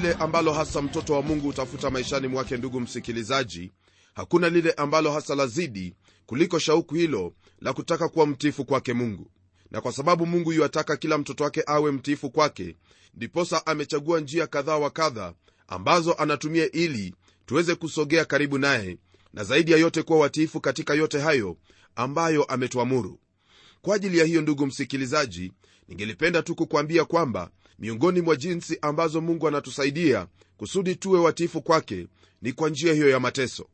lile ambalo hasa mtoto wa mungu hutafuta maishani mwake ndugu msikilizaji. Hakuna lile ambalo hasa lazidi kuliko shauku hilo la kutaka kuwa mtiifu kwake mungu. Na kwa sababu mungu yuataka kila mtoto wake awe mtiifu kwake ndiposa amechagua njia kadhaa wa kadha ambazo anatumia ili tuweze kusogea karibu naye na zaidi ya yote kuwa watiifu katika yote hayo ambayo ametuamuru. Kwa ajili ya hiyo ndugu msikilizaji ningelipenda tu kukwambia kwamba miongoni mwa jinsi ambazo mungu anatusaidia kusudi tuwe watiifu kwake ni kwa njia hiyo ya mateso.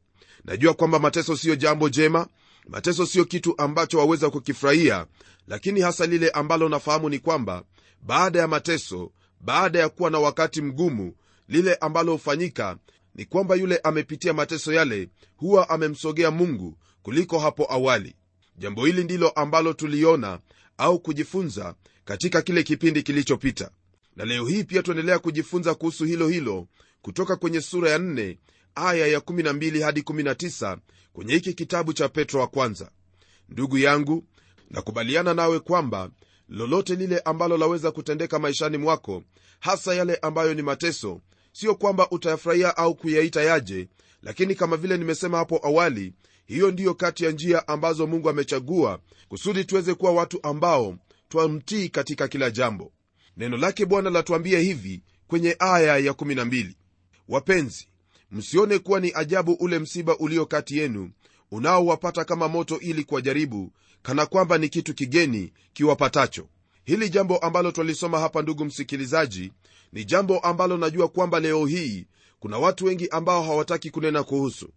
Najua kwamba mateso siyo jambo jema mateso siyo kitu ambacho waweza kukifurahia lakini hasa lile ambalo nafahamu ni kwamba baada ya mateso baada ya kuwa na wakati mgumu lile ambalo hufanyika ni kwamba yule amepitia mateso yale huwa amemsogea mungu kuliko hapo awali. Jambo hili ndilo ambalo tuliona au kujifunza katika kile kipindi kilichopita na leo hii pia tuendelea kujifunza kuhusu hilo hilo kutoka kwenye sura ya 4 aya ya 12 hadi 19 kwenye hiki kitabu cha petro wa kwanza. Ndugu yangu nakubaliana nawe kwamba lolote lile ambalo laweza kutendeka maishani mwako hasa yale ambayo ni mateso sio kwamba utayafurahia au kuyaita yaje lakini kama vile nimesema hapo awali hiyo ndiyo kati ya njia ambazo mungu amechagua kusudi tuweze kuwa watu ambao twamtii katika kila jambo neno lake bwana latuambia hivi kwenye aya ya 12 wapenzi msione kuwa ni ajabu ule msiba ulio kati yenu unaowapata kama moto ili kuwajaribu kana kwamba ni kitu kigeni kiwapatacho. Hili jambo ambalo twalisoma hapa ndugu msikilizaji ni jambo ambalo najua kwamba leo hii kuna watu wengi ambao hawataki kunena kuhusu.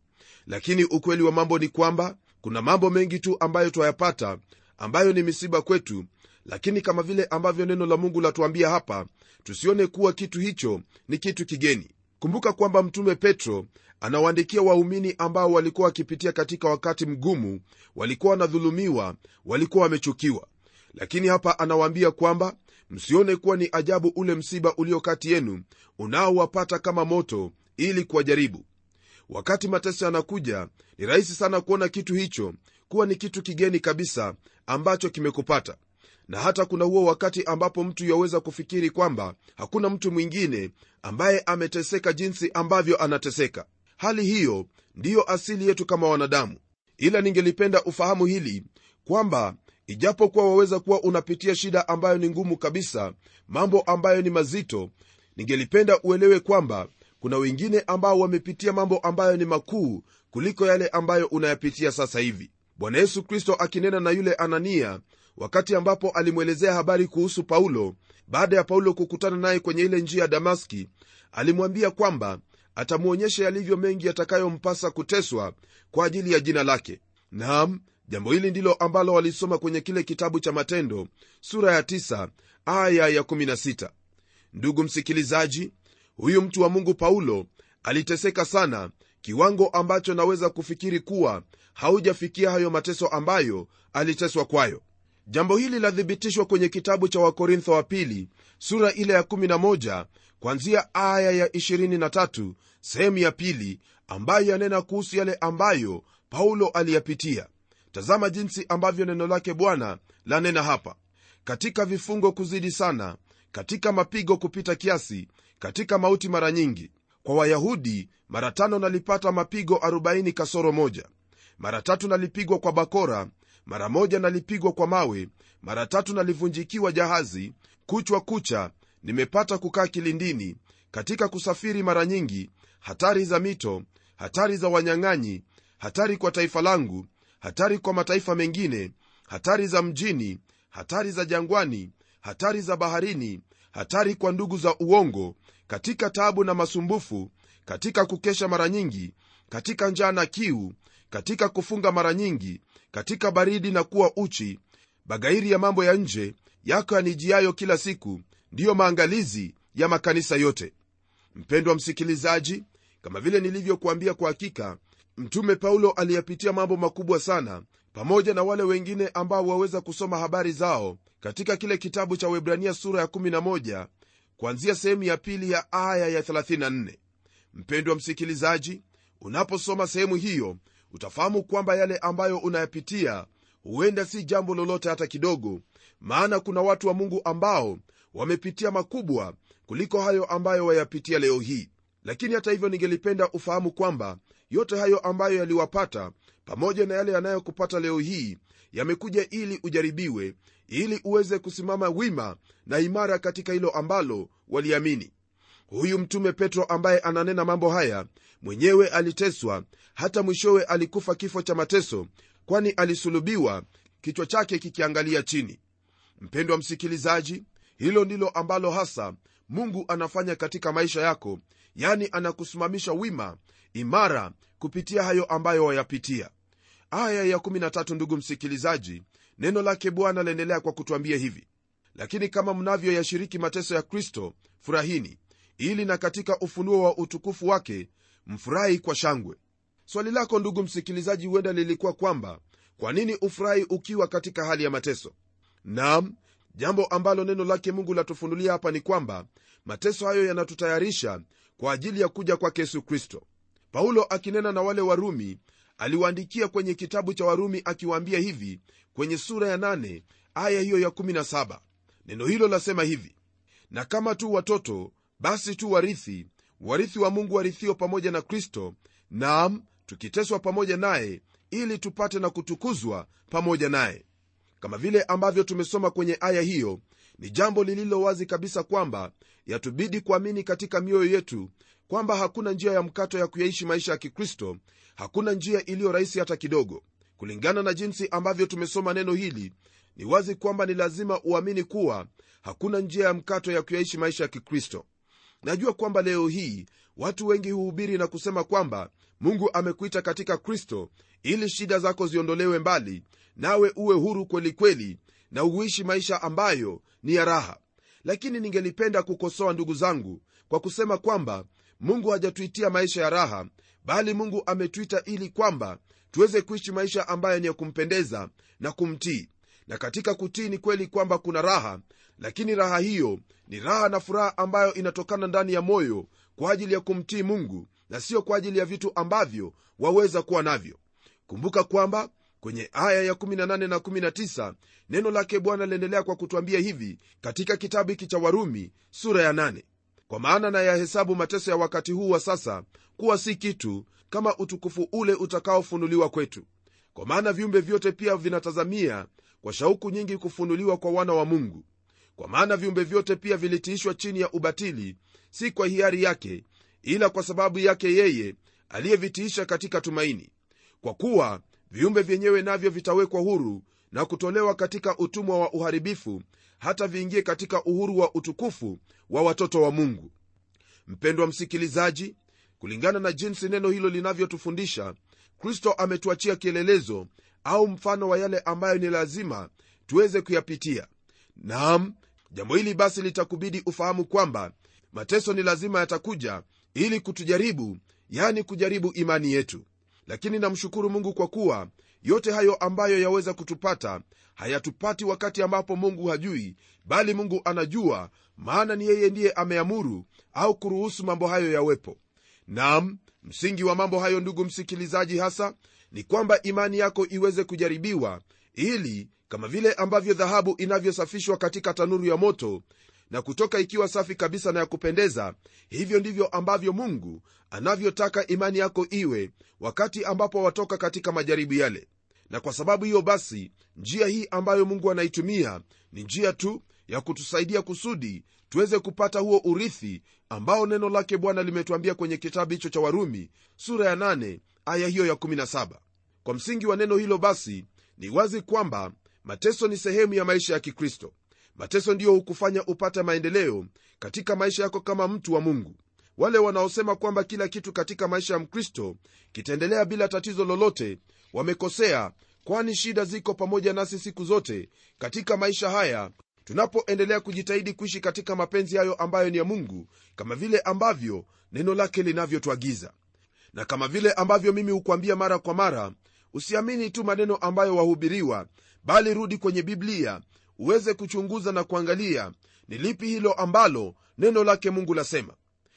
Lakini ukweli wa mambo ni kwamba kuna mambo mengi tu ambayo twayapata ambayo ni misiba kwetu lakini kama vile ambavyo neno la mungu latuambia hapa tusione kuwa kitu hicho ni kitu kigeni. Kumbuka kwamba mtume petro anawaandikia waumini ambao walikuwa wakipitia katika wakati mgumu walikuwa wanadhulumiwa walikuwa wamechukiwa. Lakini hapa anawaambia kwamba msione kuwa ni ajabu ule msiba ulio kati yenu unaowapata kama moto ili kuwajaribu. Wakati mateso yanakuja ni rahisi sana kuona kitu hicho kuwa ni kitu kigeni kabisa ambacho kimekupata na hata kuna huo wakati ambapo mtu yaweza kufikiri kwamba hakuna mtu mwingine ambaye ameteseka jinsi ambavyo anateseka. Hali hiyo ndiyo asili yetu kama wanadamu. Ila ningelipenda ufahamu hili kwamba ijapokuwa waweza kuwa unapitia shida ambayo ni ngumu kabisa mambo ambayo ni mazito ningelipenda uelewe kwamba kuna wengine ambao wamepitia mambo ambayo ni makuu kuliko yale ambayo unayapitia sasa hivi. Bwana yesu kristo akinena na yule anania wakati ambapo alimwelezea habari kuhusu paulo baada ya paulo kukutana naye kwenye ile njia ya damaski alimwambia kwamba atamwonyesha yalivyo mengi yatakayompasa kuteswa kwa ajili ya jina lake. Nam jambo hili ndilo ambalo walisoma kwenye kile kitabu cha matendo sura ya 9 aya ya 16 ndugu msikilizaji huyu mtu wa mungu paulo aliteseka sana kiwango ambacho naweza kufikiri kuwa haujafikia hayo mateso ambayo aliteswa kwayo jambo hili lathibitishwa kwenye kitabu cha wakorintho wa pili sura ile ya 11 kwanzia aya ya 23 sehemu ya pili ambayo yanena kuhusu yale ambayo paulo aliyapitia. Tazama jinsi ambavyo neno lake bwana lanena hapa. Katika vifungo kuzidi sana katika mapigo kupita kiasi katika mauti mara nyingi. Kwa wayahudi mara tano nalipata mapigo 40 kasoro moja. Mara tatu nalipigwa kwa bakora mara moja nalipigwa kwa mawe mara tatu nalivunjikiwa jahazi kuchwa kucha nimepata kukaa kilindini katika kusafiri mara nyingi hatari za mito hatari za wanyang'anyi hatari kwa taifa langu hatari kwa mataifa mengine hatari za mjini hatari za jangwani hatari za baharini hatari kwa ndugu za uongo katika taabu na masumbufu katika kukesha mara nyingi katika njaa na kiu katika kufunga mara nyingi katika baridi na kuwa uchi bagairi ya mambo ya nje yako yanijiayo kila siku ndiyo maangalizi ya makanisa yote. Mpendwa msikilizaji kama vile nilivyokuambia kwa hakika mtume paulo aliyapitia mambo makubwa sana pamoja na wale wengine ambao waweza kusoma habari zao katika kile kitabu cha webrania sura ya 11 kuanzia sehemu ya pili ya aya ya 34 mpendwa msikilizaji unaposoma sehemu hiyo utafahamu kwamba yale ambayo unayapitia huenda si jambo lolote hata kidogo maana kuna watu wa mungu ambao wamepitia makubwa kuliko hayo ambayo wayapitia leo hii. Lakini hata hivyo ningelipenda ufahamu kwamba yote hayo ambayo yaliwapata pamoja na yale yanayokupata leo hii yamekuja ili ujaribiwe ili uweze kusimama wima na imara katika hilo ambalo waliamini. Huyu mtume petro ambaye ananena mambo haya mwenyewe aliteswa hata mwishowe alikufa kifo cha mateso kwani alisulubiwa kichwa chake kikiangalia chini. Mpendwa msikilizaji hilo ndilo ambalo hasa mungu anafanya katika maisha yako yani anakusimamisha wima imara kupitia hayo ambayo wayapitia. Aya ya 13 ndugu msikilizaji neno lake bwana laendelea kwa kutwambia hivi. Lakini kama mnavyoyashiriki mateso ya kristo furahini. Ili na katika ufunuo wa utukufu wake mfurahi kwa shangwe. Swali lako ndugu msikilizaji huenda lilikuwa kwamba kwa nini ufurahi ukiwa katika hali ya mateso? Nam jambo ambalo neno lake mungu latufunulia hapa ni kwamba mateso hayo yanatutayarisha kwa ajili ya kuja kwake yesu kristo. Paulo akinena na wale warumi aliwaandikia kwenye kitabu cha warumi akiwaambia hivi kwenye sura ya 8 aya hiyo ya 17 neno hilo lasema hivi na kama tu watoto basi tu warithi warithi wa mungu warithio pamoja na kristo nam tukiteswa pamoja naye ili tupate na kutukuzwa pamoja naye. Kama vile ambavyo tumesoma kwenye aya hiyo ni jambo lililo wazi kabisa kwamba yatubidi kuamini katika mioyo yetu kwamba hakuna njia ya mkato ya kuyaishi maisha ya kikristo hakuna njia iliyo rahisi hata kidogo. Kulingana na jinsi ambavyo tumesoma neno hili ni wazi kwamba ni lazima uamini kuwa hakuna njia ya mkato ya kuyaishi maisha ya kikristo najua kwamba leo hii watu wengi huhubiri na kusema kwamba mungu amekuita katika kristo ili shida zako ziondolewe mbali nawe uwe huru kwelikweli kweli, na uishi maisha ambayo ni ya raha. Lakini ningelipenda kukosoa ndugu zangu kwa kusema kwamba mungu hajatuitia maisha ya raha bali mungu ametuita ili kwamba tuweze kuishi maisha ambayo ni ya kumpendeza na kumtii na katika kutii ni kweli kwamba kuna raha lakini raha hiyo ni raha na furaha ambayo inatokana ndani ya moyo kwa ajili ya kumtii mungu na sio kwa ajili ya vitu ambavyo waweza kuwa navyo. Kumbuka kwamba kwenye aya ya 18 na 19 neno lake bwana liendelea kwa kutwambia hivi katika kitabu hiki cha warumi sura ya 8 kwa maana na yahesabu mateso ya wakati huu wa sasa kuwa si kitu kama utukufu ule utakaofunuliwa kwetu. Kwa maana viumbe vyote pia vinatazamia kwa shauku nyingi kufunuliwa kwa wana wa mungu. Kwa maana viumbe vyote pia vilitiishwa chini ya ubatili si kwa hiari yake ila kwa sababu yake yeye aliyevitiisha katika tumaini. Kwa kuwa viumbe vyenyewe navyo vitawekwa huru na kutolewa katika utumwa wa uharibifu hata viingie katika uhuru wa utukufu wa watoto wa mungu. Mpendwa msikilizaji kulingana na jinsi neno hilo linavyotufundisha kristo ametuachia kielelezo au mfano wa yale ambayo ni lazima tuweze kuyapitia. Nam jambo hili basi litakubidi ufahamu kwamba mateso ni lazima yatakuja ili kutujaribu yani kujaribu imani yetu. Lakini namshukuru mungu kwa kuwa yote hayo ambayo yaweza kutupata hayatupati wakati ambapo mungu hajui bali mungu anajua maana ni yeye ndiye ameamuru au kuruhusu mambo hayo yawepo. Nam msingi wa mambo hayo ndugu msikilizaji hasa ni kwamba imani yako iweze kujaribiwa ili kama vile ambavyo dhahabu inavyosafishwa katika tanuru ya moto na kutoka ikiwa safi kabisa na ya kupendeza hivyo ndivyo ambavyo mungu anavyotaka imani yako iwe wakati ambapo watoka katika majaribu yale. Na kwa sababu hiyo basi njia hii ambayo mungu anaitumia ni njia tu ya kutusaidia kusudi tuweze kupata huo urithi ambao neno lake bwana limetuambia kwenye kitabu hicho cha warumi sura ya 8 aya hiyo ya 17 kwa msingi wa neno hilo basi ni wazi kwamba mateso ni sehemu ya maisha ya kikristo. Mateso ndiyo hukufanya upate maendeleo katika maisha yako kama mtu wa mungu. Wale wanaosema kwamba kila kitu katika maisha ya mkristo kitaendelea bila tatizo lolote wamekosea kwani shida ziko pamoja nasi siku zote katika maisha haya. Tunapoendelea kujitahidi kuishi katika mapenzi hayo ambayo ni ya mungu kama vile ambavyo neno lake linavyotwagiza na kama vile ambavyo mimi hukwambia mara kwa mara usiamini tu maneno ambayo wahubiriwa bali rudi kwenye biblia uweze kuchunguza na kuangalia ni lipi hilo ambalo neno lake mungu lasema.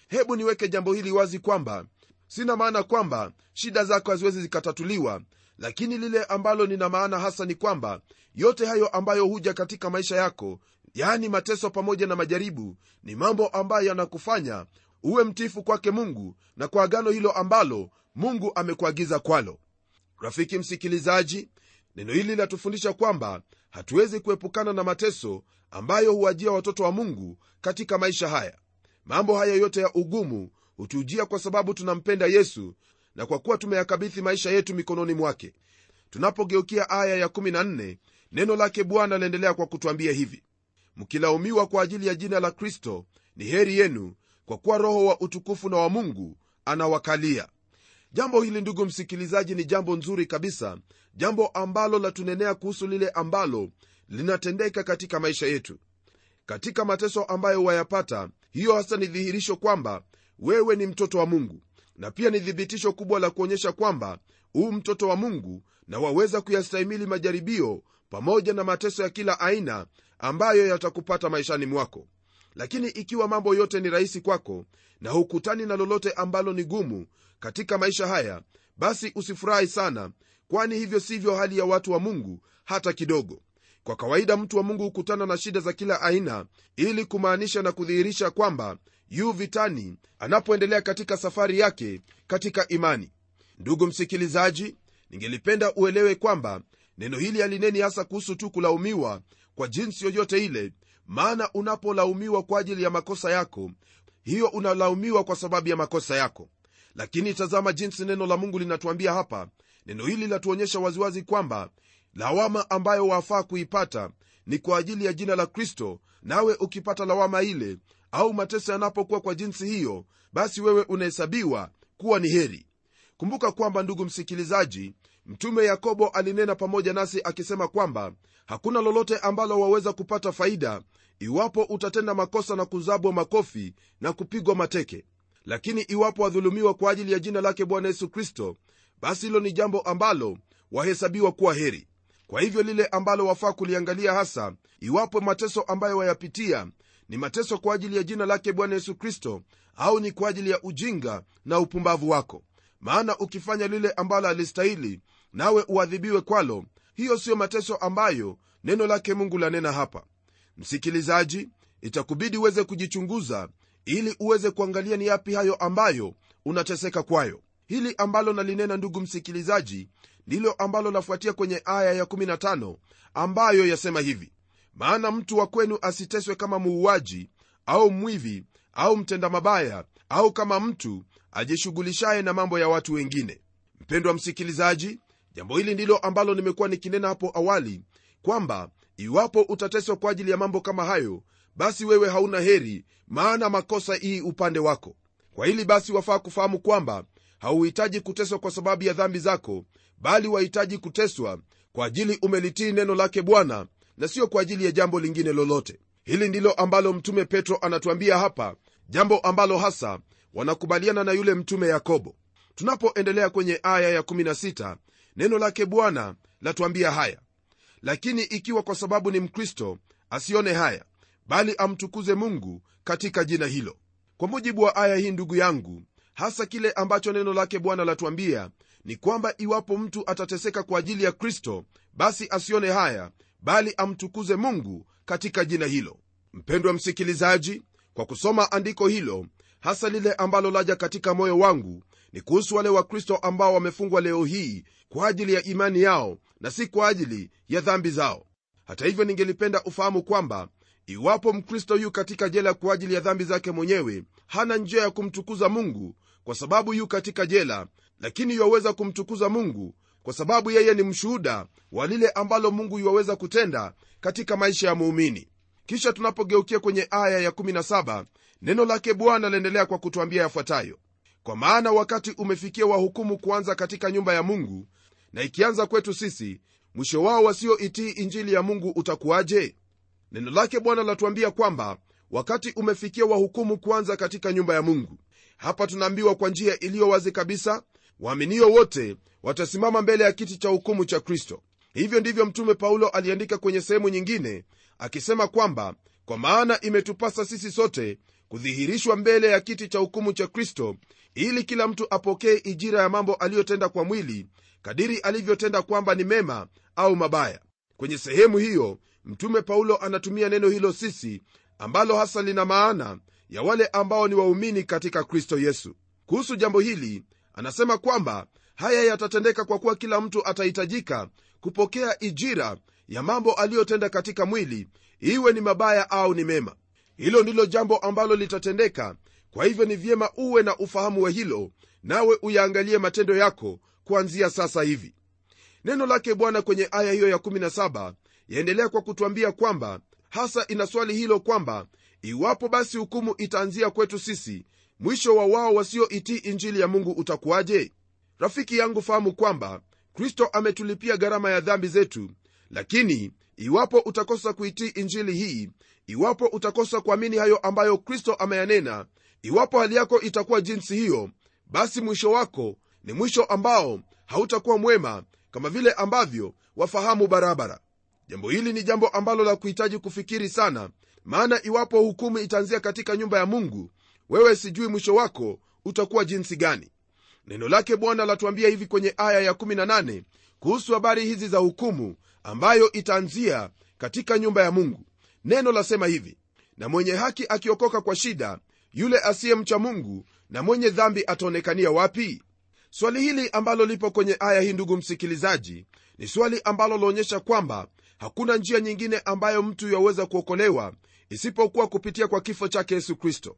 Hebu niweke jambo hili wazi kwamba sina maana kwamba shida zako haziwezi zikatatuliwa lakini lile ambalo nina maana hasa ni kwamba yote hayo ambayo huja katika maisha yako yaani mateso pamoja na majaribu ni mambo ambayo yanakufanya uwe mtifu kwake mungu na kwa agano hilo ambalo mungu amekuagiza kwalo. Rafiki msikilizaji neno hili linatufundisha kwamba hatuwezi kuepukana na mateso ambayo huwajia watoto wa mungu katika maisha haya. Mambo haya yote ya ugumu hutujia kwa sababu tunampenda yesu na kwa kuwa tumeyakabithi maisha yetu mikononi mwake. Tunapogeukia aya ya14 neno lake bwana laendelea kwa kutwambia hivi. Mkilaumiwa kwa ajili ya jina la kristo ni heri yenu kwa kuwa roho wa utukufu na wa mungu anawakalia. Jambo hili ndugu msikilizaji ni jambo nzuri kabisa jambo ambalo latunenea kuhusu lile ambalo linatendeka katika maisha yetu. Katika mateso ambayo wayapata hiyo hasa ni dhihirisho kwamba wewe ni mtoto wa mungu na pia ni thibitisho kubwa la kuonyesha kwamba huu mtoto wa mungu na waweza kuyastahimili majaribio pamoja na mateso ya kila aina ambayo yatakupata maishani mwako lakini ikiwa mambo yote ni rahisi kwako na hukutani na lolote ambalo ni gumu katika maisha haya basi usifurahi sana kwani hivyo sivyo hali ya watu wa mungu hata kidogo. Kwa kawaida mtu wa mungu hukutana na shida za kila aina ili kumaanisha na kudhihirisha kwamba yu vitani anapoendelea katika safari yake katika imani. Ndugu msikilizaji ningelipenda uelewe kwamba neno hili halineni hasa kuhusu tu kulaumiwa kwa jinsi yoyote ile maana unapolaumiwa kwa ajili ya makosa yako hiyo unalaumiwa kwa sababu ya makosa yako. Lakini tazama jinsi neno la mungu linatuambia hapa. Neno hili latuonyesha waziwazi kwamba lawama ambayo wafaa kuipata ni kwa ajili ya jina la kristo. Nawe ukipata lawama ile au mateso yanapokuwa kwa jinsi hiyo basi wewe unahesabiwa kuwa ni heri. Kumbuka kwamba ndugu msikilizaji mtume yakobo alinena pamoja nasi akisema kwamba hakuna lolote ambalo waweza kupata faida iwapo utatenda makosa na kuzabwa makofi na kupigwa mateke lakini iwapo wadhulumiwa kwa ajili ya jina lake bwana yesu kristo basi hilo ni jambo ambalo wahesabiwa kuwa heri. Kwa hivyo lile ambalo wafaa kuliangalia hasa iwapo mateso ambayo wayapitia ni mateso kwa ajili ya jina lake bwana yesu kristo au ni kwa ajili ya ujinga na upumbavu wako. Maana ukifanya lile ambalo alistahili nawe uadhibiwe kwalo hiyo siyo mateso ambayo neno lake mungu lanena hapa msikilizaji itakubidi uweze kujichunguza ili uweze kuangalia ni yapi hayo ambayo unateseka kwayo. Hili ambalo nalinena ndugu msikilizaji ndilo ambalo lafuatia kwenye aya ya15 ambayo yasema hivi. Maana mtu wa kwenu asiteswe kama muuaji au mwivi au mtenda mabaya au kama mtu ajishughulishaye na mambo ya watu wengine. Mpendwa msikilizaji jambo hili ndilo ambalo nimekuwa nikinena hapo awali kwamba iwapo utateswa kwa ajili ya mambo kama hayo basi wewe hauna heri maana makosa ii upande wako. Kwa hili basi wafaa kufahamu kwamba hauhitaji kuteswa kwa sababu ya dhambi zako bali wahitaji kuteswa kwa ajili umelitii neno lake bwana na sio kwa ajili ya jambo lingine lolote. Hili ndilo ambalo mtume petro anatuambia hapa jambo ambalo hasa wanakubaliana na yule mtume yakobo. Tunapoendelea kwenye aya ya16 neno lake bwana latuambia haya lakini ikiwa kwa sababu ni mkristo asione haya bali amtukuze mungu katika jina hilo. Kwa mujibu wa aya hii ndugu yangu hasa kile ambacho neno lake bwana latuambia ni kwamba iwapo mtu atateseka kwa ajili ya kristo basi asione haya bali amtukuze mungu katika jina hilo. Mpendwa msikilizaji kwa kusoma andiko hilo hasa lile ambalo laja katika moyo wangu ni kuhusu wale wakristo ambao wamefungwa leo hii kwa ajili ya imani yao na si kwa ajili ya dhambi zao. Hata hivyo ningelipenda ufahamu kwamba iwapo mkristo yu katika jela kwa ajili ya dhambi zake mwenyewe hana njia ya kumtukuza mungu kwa sababu yu katika jela lakini yuwaweza kumtukuza mungu kwa sababu yeye ni mshuhuda wa lile ambalo mungu yuwaweza kutenda katika maisha ya muumini. Kisha tunapogeukia kwenye aya ya17 neno lake bwana laendelea kwa kutwambia yafuatayo. Kwa maana wakati umefikia wahukumu kuanza katika nyumba ya mungu na ikianza kwetu sisi mwisho wao wasioitii injili ya mungu utakuwaje? Neno lake bwana latuambia kwamba wakati umefikia wahukumu kwanza katika nyumba ya mungu. Hapa tunaambiwa kwa njia iliyo wazi kabisa waaminio wote watasimama mbele ya kiti cha hukumu cha kristo. Hivyo ndivyo mtume paulo aliandika kwenye sehemu nyingine akisema kwamba kwa maana imetupasa sisi sote kudhihirishwa mbele ya kiti cha hukumu cha kristo ili kila mtu apokee ijira ya mambo aliyotenda kwa mwili kadiri alivyotenda kwamba ni mema au mabaya. Kwenye sehemu hiyo mtume paulo anatumia neno hilo sisi ambalo hasa lina maana ya wale ambao ni waumini katika kristo yesu. Kuhusu jambo hili anasema kwamba haya yatatendeka kwa kuwa kila mtu atahitajika kupokea ijira ya mambo aliyotenda katika mwili iwe ni mabaya au ni mema. Hilo ndilo jambo ambalo litatendeka kwa hivyo ni vyema uwe na ufahamu wa hilo nawe uyaangalie matendo yako kuanzia sasa hivi neno lake bwana kwenye aya hiyo ya17 yaendelea kwa kutwambia kwamba hasa ina swali hilo kwamba iwapo basi hukumu itaanzia kwetu sisi mwisho wa wao wasioitii injili ya mungu utakuwaje? Rafiki yangu fahamu kwamba kristo ametulipia gharama ya dhambi zetu lakini iwapo utakosa kuitii injili hii iwapo utakosa kuamini hayo ambayo kristo ameyanena iwapo hali yako itakuwa jinsi hiyo basi mwisho wako ni mwisho ambao hautakuwa mwema kama vile ambavyo wafahamu barabara. Jambo hili ni jambo ambalo la kuhitaji kufikiri sana maana iwapo hukumu itaanzia katika nyumba ya mungu wewe sijui mwisho wako utakuwa jinsi gani. Neno lake bwana latuambia hivi kwenye aya ya18 kuhusu habari hizi za hukumu ambayo itaanzia katika nyumba ya mungu. Neno lasema hivi na mwenye haki akiokoka kwa shida yule asiyemcha mungu na mwenye dhambi ataonekania wapi swali hili ambalo lipo kwenye aya hii ndugu msikilizaji ni swali ambalo laonyesha kwamba hakuna njia nyingine ambayo mtu yaweza kuokolewa isipokuwa kupitia kwa kifo chake yesu kristo.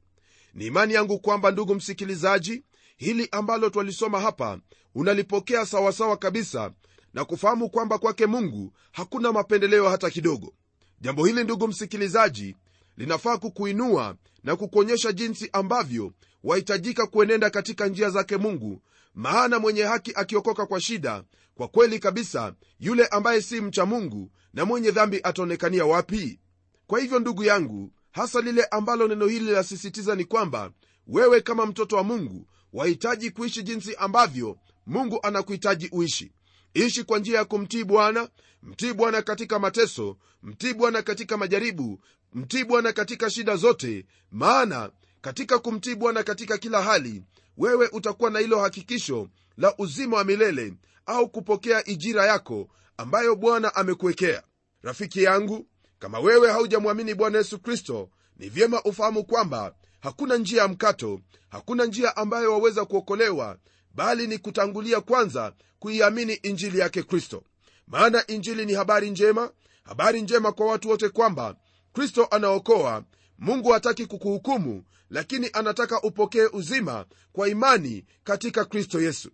Ni imani yangu kwamba ndugu msikilizaji hili ambalo twalisoma hapa unalipokea sawasawa kabisa na kufahamu kwamba kwake mungu hakuna mapendeleo hata kidogo. Jambo hili ndugu msikilizaji linafaa kukuinua na kukuonyesha jinsi ambavyo wahitajika kuenenda katika njia zake mungu maana mwenye haki akiokoka kwa shida kwa kweli kabisa yule ambaye si mcha mungu na mwenye dhambi ataonekania wapi? Kwa hivyo ndugu yangu hasa lile ambalo neno hili linasisitiza ni kwamba wewe kama mtoto wa mungu wahitaji kuishi jinsi ambavyo mungu anakuhitaji uishi. Ishi kwa njia ya kumtii bwana mtii bwana katika mateso mtii bwana katika majaribu mtii bwana katika shida zote maana katika kumtii bwana katika kila hali wewe utakuwa na hilo hakikisho la uzima wa milele au kupokea ijira yako ambayo bwana amekuwekea. Rafiki yangu kama wewe haujamwamini bwana yesu kristo ni vyema ufahamu kwamba hakuna njia ya mkato hakuna njia ambayo waweza kuokolewa bali ni kutangulia kwanza kuiamini injili yake kristo. Maana injili ni habari njema habari njema kwa watu wote kwamba kristo anaokoa mungu hataki kukuhukumu lakini anataka upokee uzima kwa imani katika kristo yesu.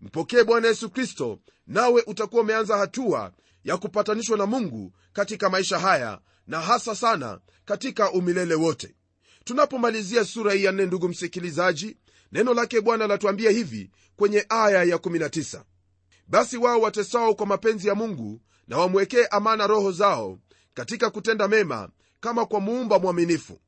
Mpokee bwana yesu kristo nawe utakuwa umeanza hatua ya kupatanishwa na mungu katika maisha haya na hasa sana katika umilele wote. Tunapomalizia sura hii ya nne ndugu msikilizaji neno lake bwana latuambia hivi kwenye aya ya 19 basi wao watesao kwa mapenzi ya mungu na wamwekee amana roho zao katika kutenda mema kama kwa muumba mwaminifu.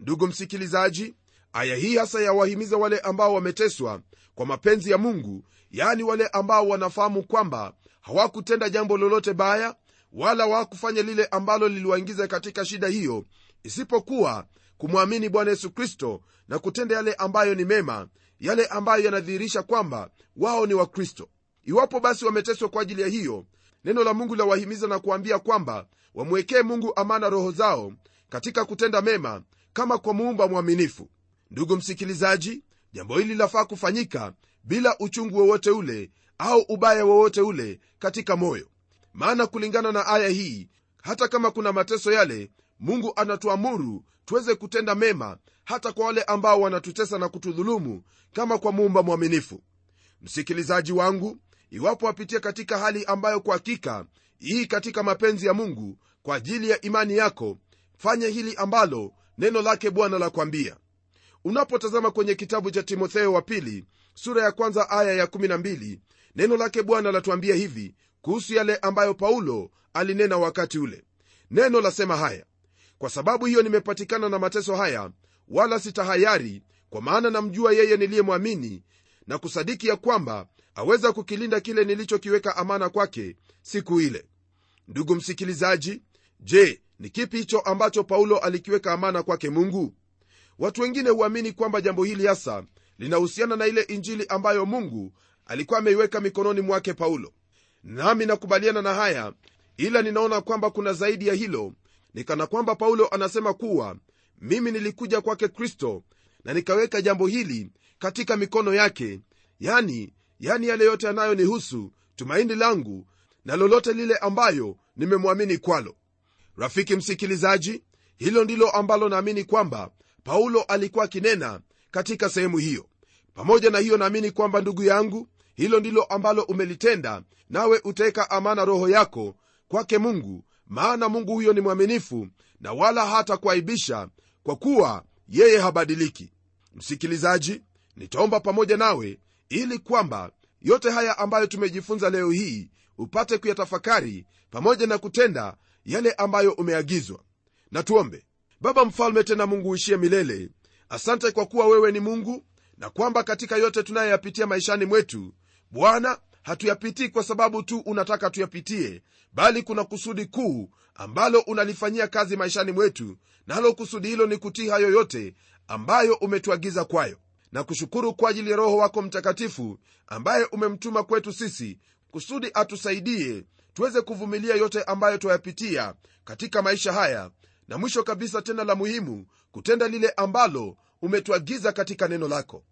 Ndugu msikilizaji aya hii hasa yawahimiza wale ambao wameteswa kwa mapenzi ya mungu yaani wale ambao wanafahamu kwamba hawakutenda jambo lolote baya wala hawakufanya lile ambalo liliwaingiza katika shida hiyo isipokuwa kumwamini bwana yesu kristo na kutenda yale ambayo ni mema yale ambayo yanadhihirisha kwamba wao ni wakristo. Iwapo basi wameteswa kwa ajili ya hiyo neno la mungu lawahimiza na kuambia kwamba wamwekee mungu amana roho zao katika kutenda mema kama kwa muumba mwaminifu. Ndugu msikilizaji jambo hili lafaa kufanyika bila uchungu wowote ule au ubaya wowote ule katika moyo. Maana kulingana na aya hii hata kama kuna mateso yale mungu anatuamuru tuweze kutenda mema hata kwa wale ambao wanatutesa na kutudhulumu kama kwa muumba mwaminifu. Msikilizaji wangu iwapo wapitia katika hali ambayo kwa hakika hii katika mapenzi ya mungu kwa ajili ya imani yako fanya hili ambalo neno lake bwana la kwambia unapotazama kwenye kitabu cha timotheo wa pili sura ya kwanza aya ya12 neno lake bwana latuambia hivi kuhusu yale ambayo paulo alinena wakati ule. Neno lasema haya kwa sababu hiyo nimepatikana na mateso haya wala sitahayari kwa maana namjua yeye niliyemwamini na kusadiki ya kwamba aweza kukilinda kile nilichokiweka amana kwake siku ile. Ndugu msikilizaji je ni kipi hicho ambacho paulo alikiweka amana kwake mungu? Watu wengine huamini kwamba jambo hili hasa linahusiana na ile injili ambayo mungu alikuwa ameiweka mikononi mwake paulo. Nami nakubaliana na haya ila ninaona kwamba kuna zaidi ya hilo nikana kwamba paulo anasema kuwa mimi nilikuja kwake kristo na nikaweka jambo hili katika mikono yake yani yani yale yote yanayonihusu tumaini langu na lolote lile ambayo nimemwamini kwalo. Rafiki msikilizaji hilo ndilo ambalo naamini kwamba paulo alikuwa akinena katika sehemu hiyo. Pamoja na hiyo naamini kwamba ndugu yangu hilo ndilo ambalo umelitenda nawe utaweka amana roho yako kwake mungu maana mungu huyo ni mwaminifu na wala hatakuaibisha kwa kuwa yeye habadiliki. Msikilizaji nitaomba pamoja nawe ili kwamba yote haya ambayo tumejifunza leo hii upate kuyatafakari pamoja na kutenda yale ambayo umeagizwa. Na tuombe. Baba mfalme tena mungu uishie milele asante kwa kuwa wewe ni mungu na kwamba katika yote tunayoyapitia maishani mwetu bwana hatuyapitii kwa sababu tu unataka tuyapitie bali kuna kusudi kuu ambalo unalifanyia kazi maishani mwetu nalo kusudi hilo ni kutii hayo yote ambayo umetuagiza kwayo na kushukuru kwa ajili ya roho wako mtakatifu ambaye umemtuma kwetu sisi kusudi atusaidie tuweze kuvumilia yote ambayo twayapitia katika maisha haya na mwisho kabisa tena la muhimu kutenda lile ambalo umetuagiza katika neno lako.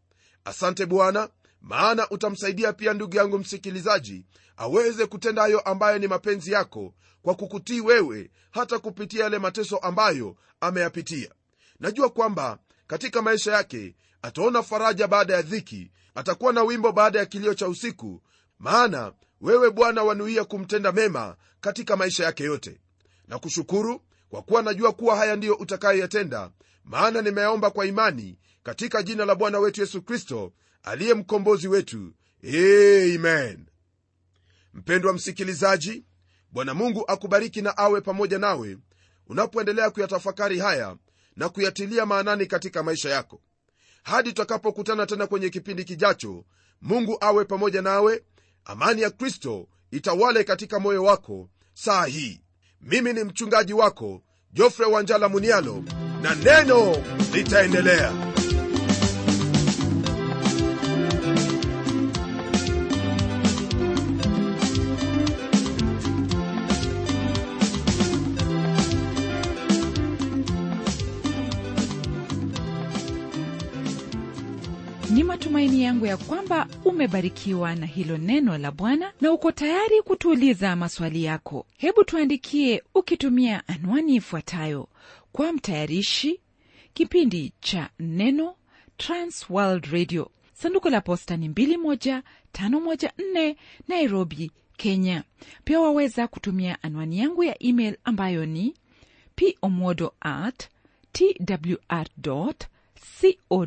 Asante bwana maana utamsaidia pia ndugu yangu msikilizaji aweze kutenda hayo ambayo ni mapenzi yako kwa kukutii wewe hata kupitia yale mateso ambayo ameyapitia. Najua kwamba katika maisha yake ataona faraja baada ya dhiki atakuwa na wimbo baada ya kilio cha usiku maana wewe bwana wanuia kumtenda mema katika maisha yake yote. Na kushukuru kwa kuwa najua kuwa haya ndiyo utakayoyatenda maana nimeyaomba kwa imani katika jina la bwana wetu yesu kristo aliye mkombozi wetu. Amen. Mpendwa msikilizaji bwana mungu akubariki na awe pamoja nawe. Unapoendelea kuyatafakari haya na kuyatilia maanani katika maisha yako hadi tutakapokutana tena kwenye kipindi kijacho. Mungu awe pamoja nawe. Amani ya kristo itawale katika moyo wako saa hii. Mimi ni mchungaji wako jofre wanjala munialo na neno litaendelea ya kwamba umebarikiwa na hilo neno la bwana na uko tayari kutuuliza maswali yako. Hebu tuandikie ukitumia anwani ifuatayo. Kwa mtayarishi kipindi cha neno transworld radio. Sanduku la posta ni 21514 nairobi kenya. Pia waweza kutumia anwani yangu ya email ambayo ni pomodo at twr co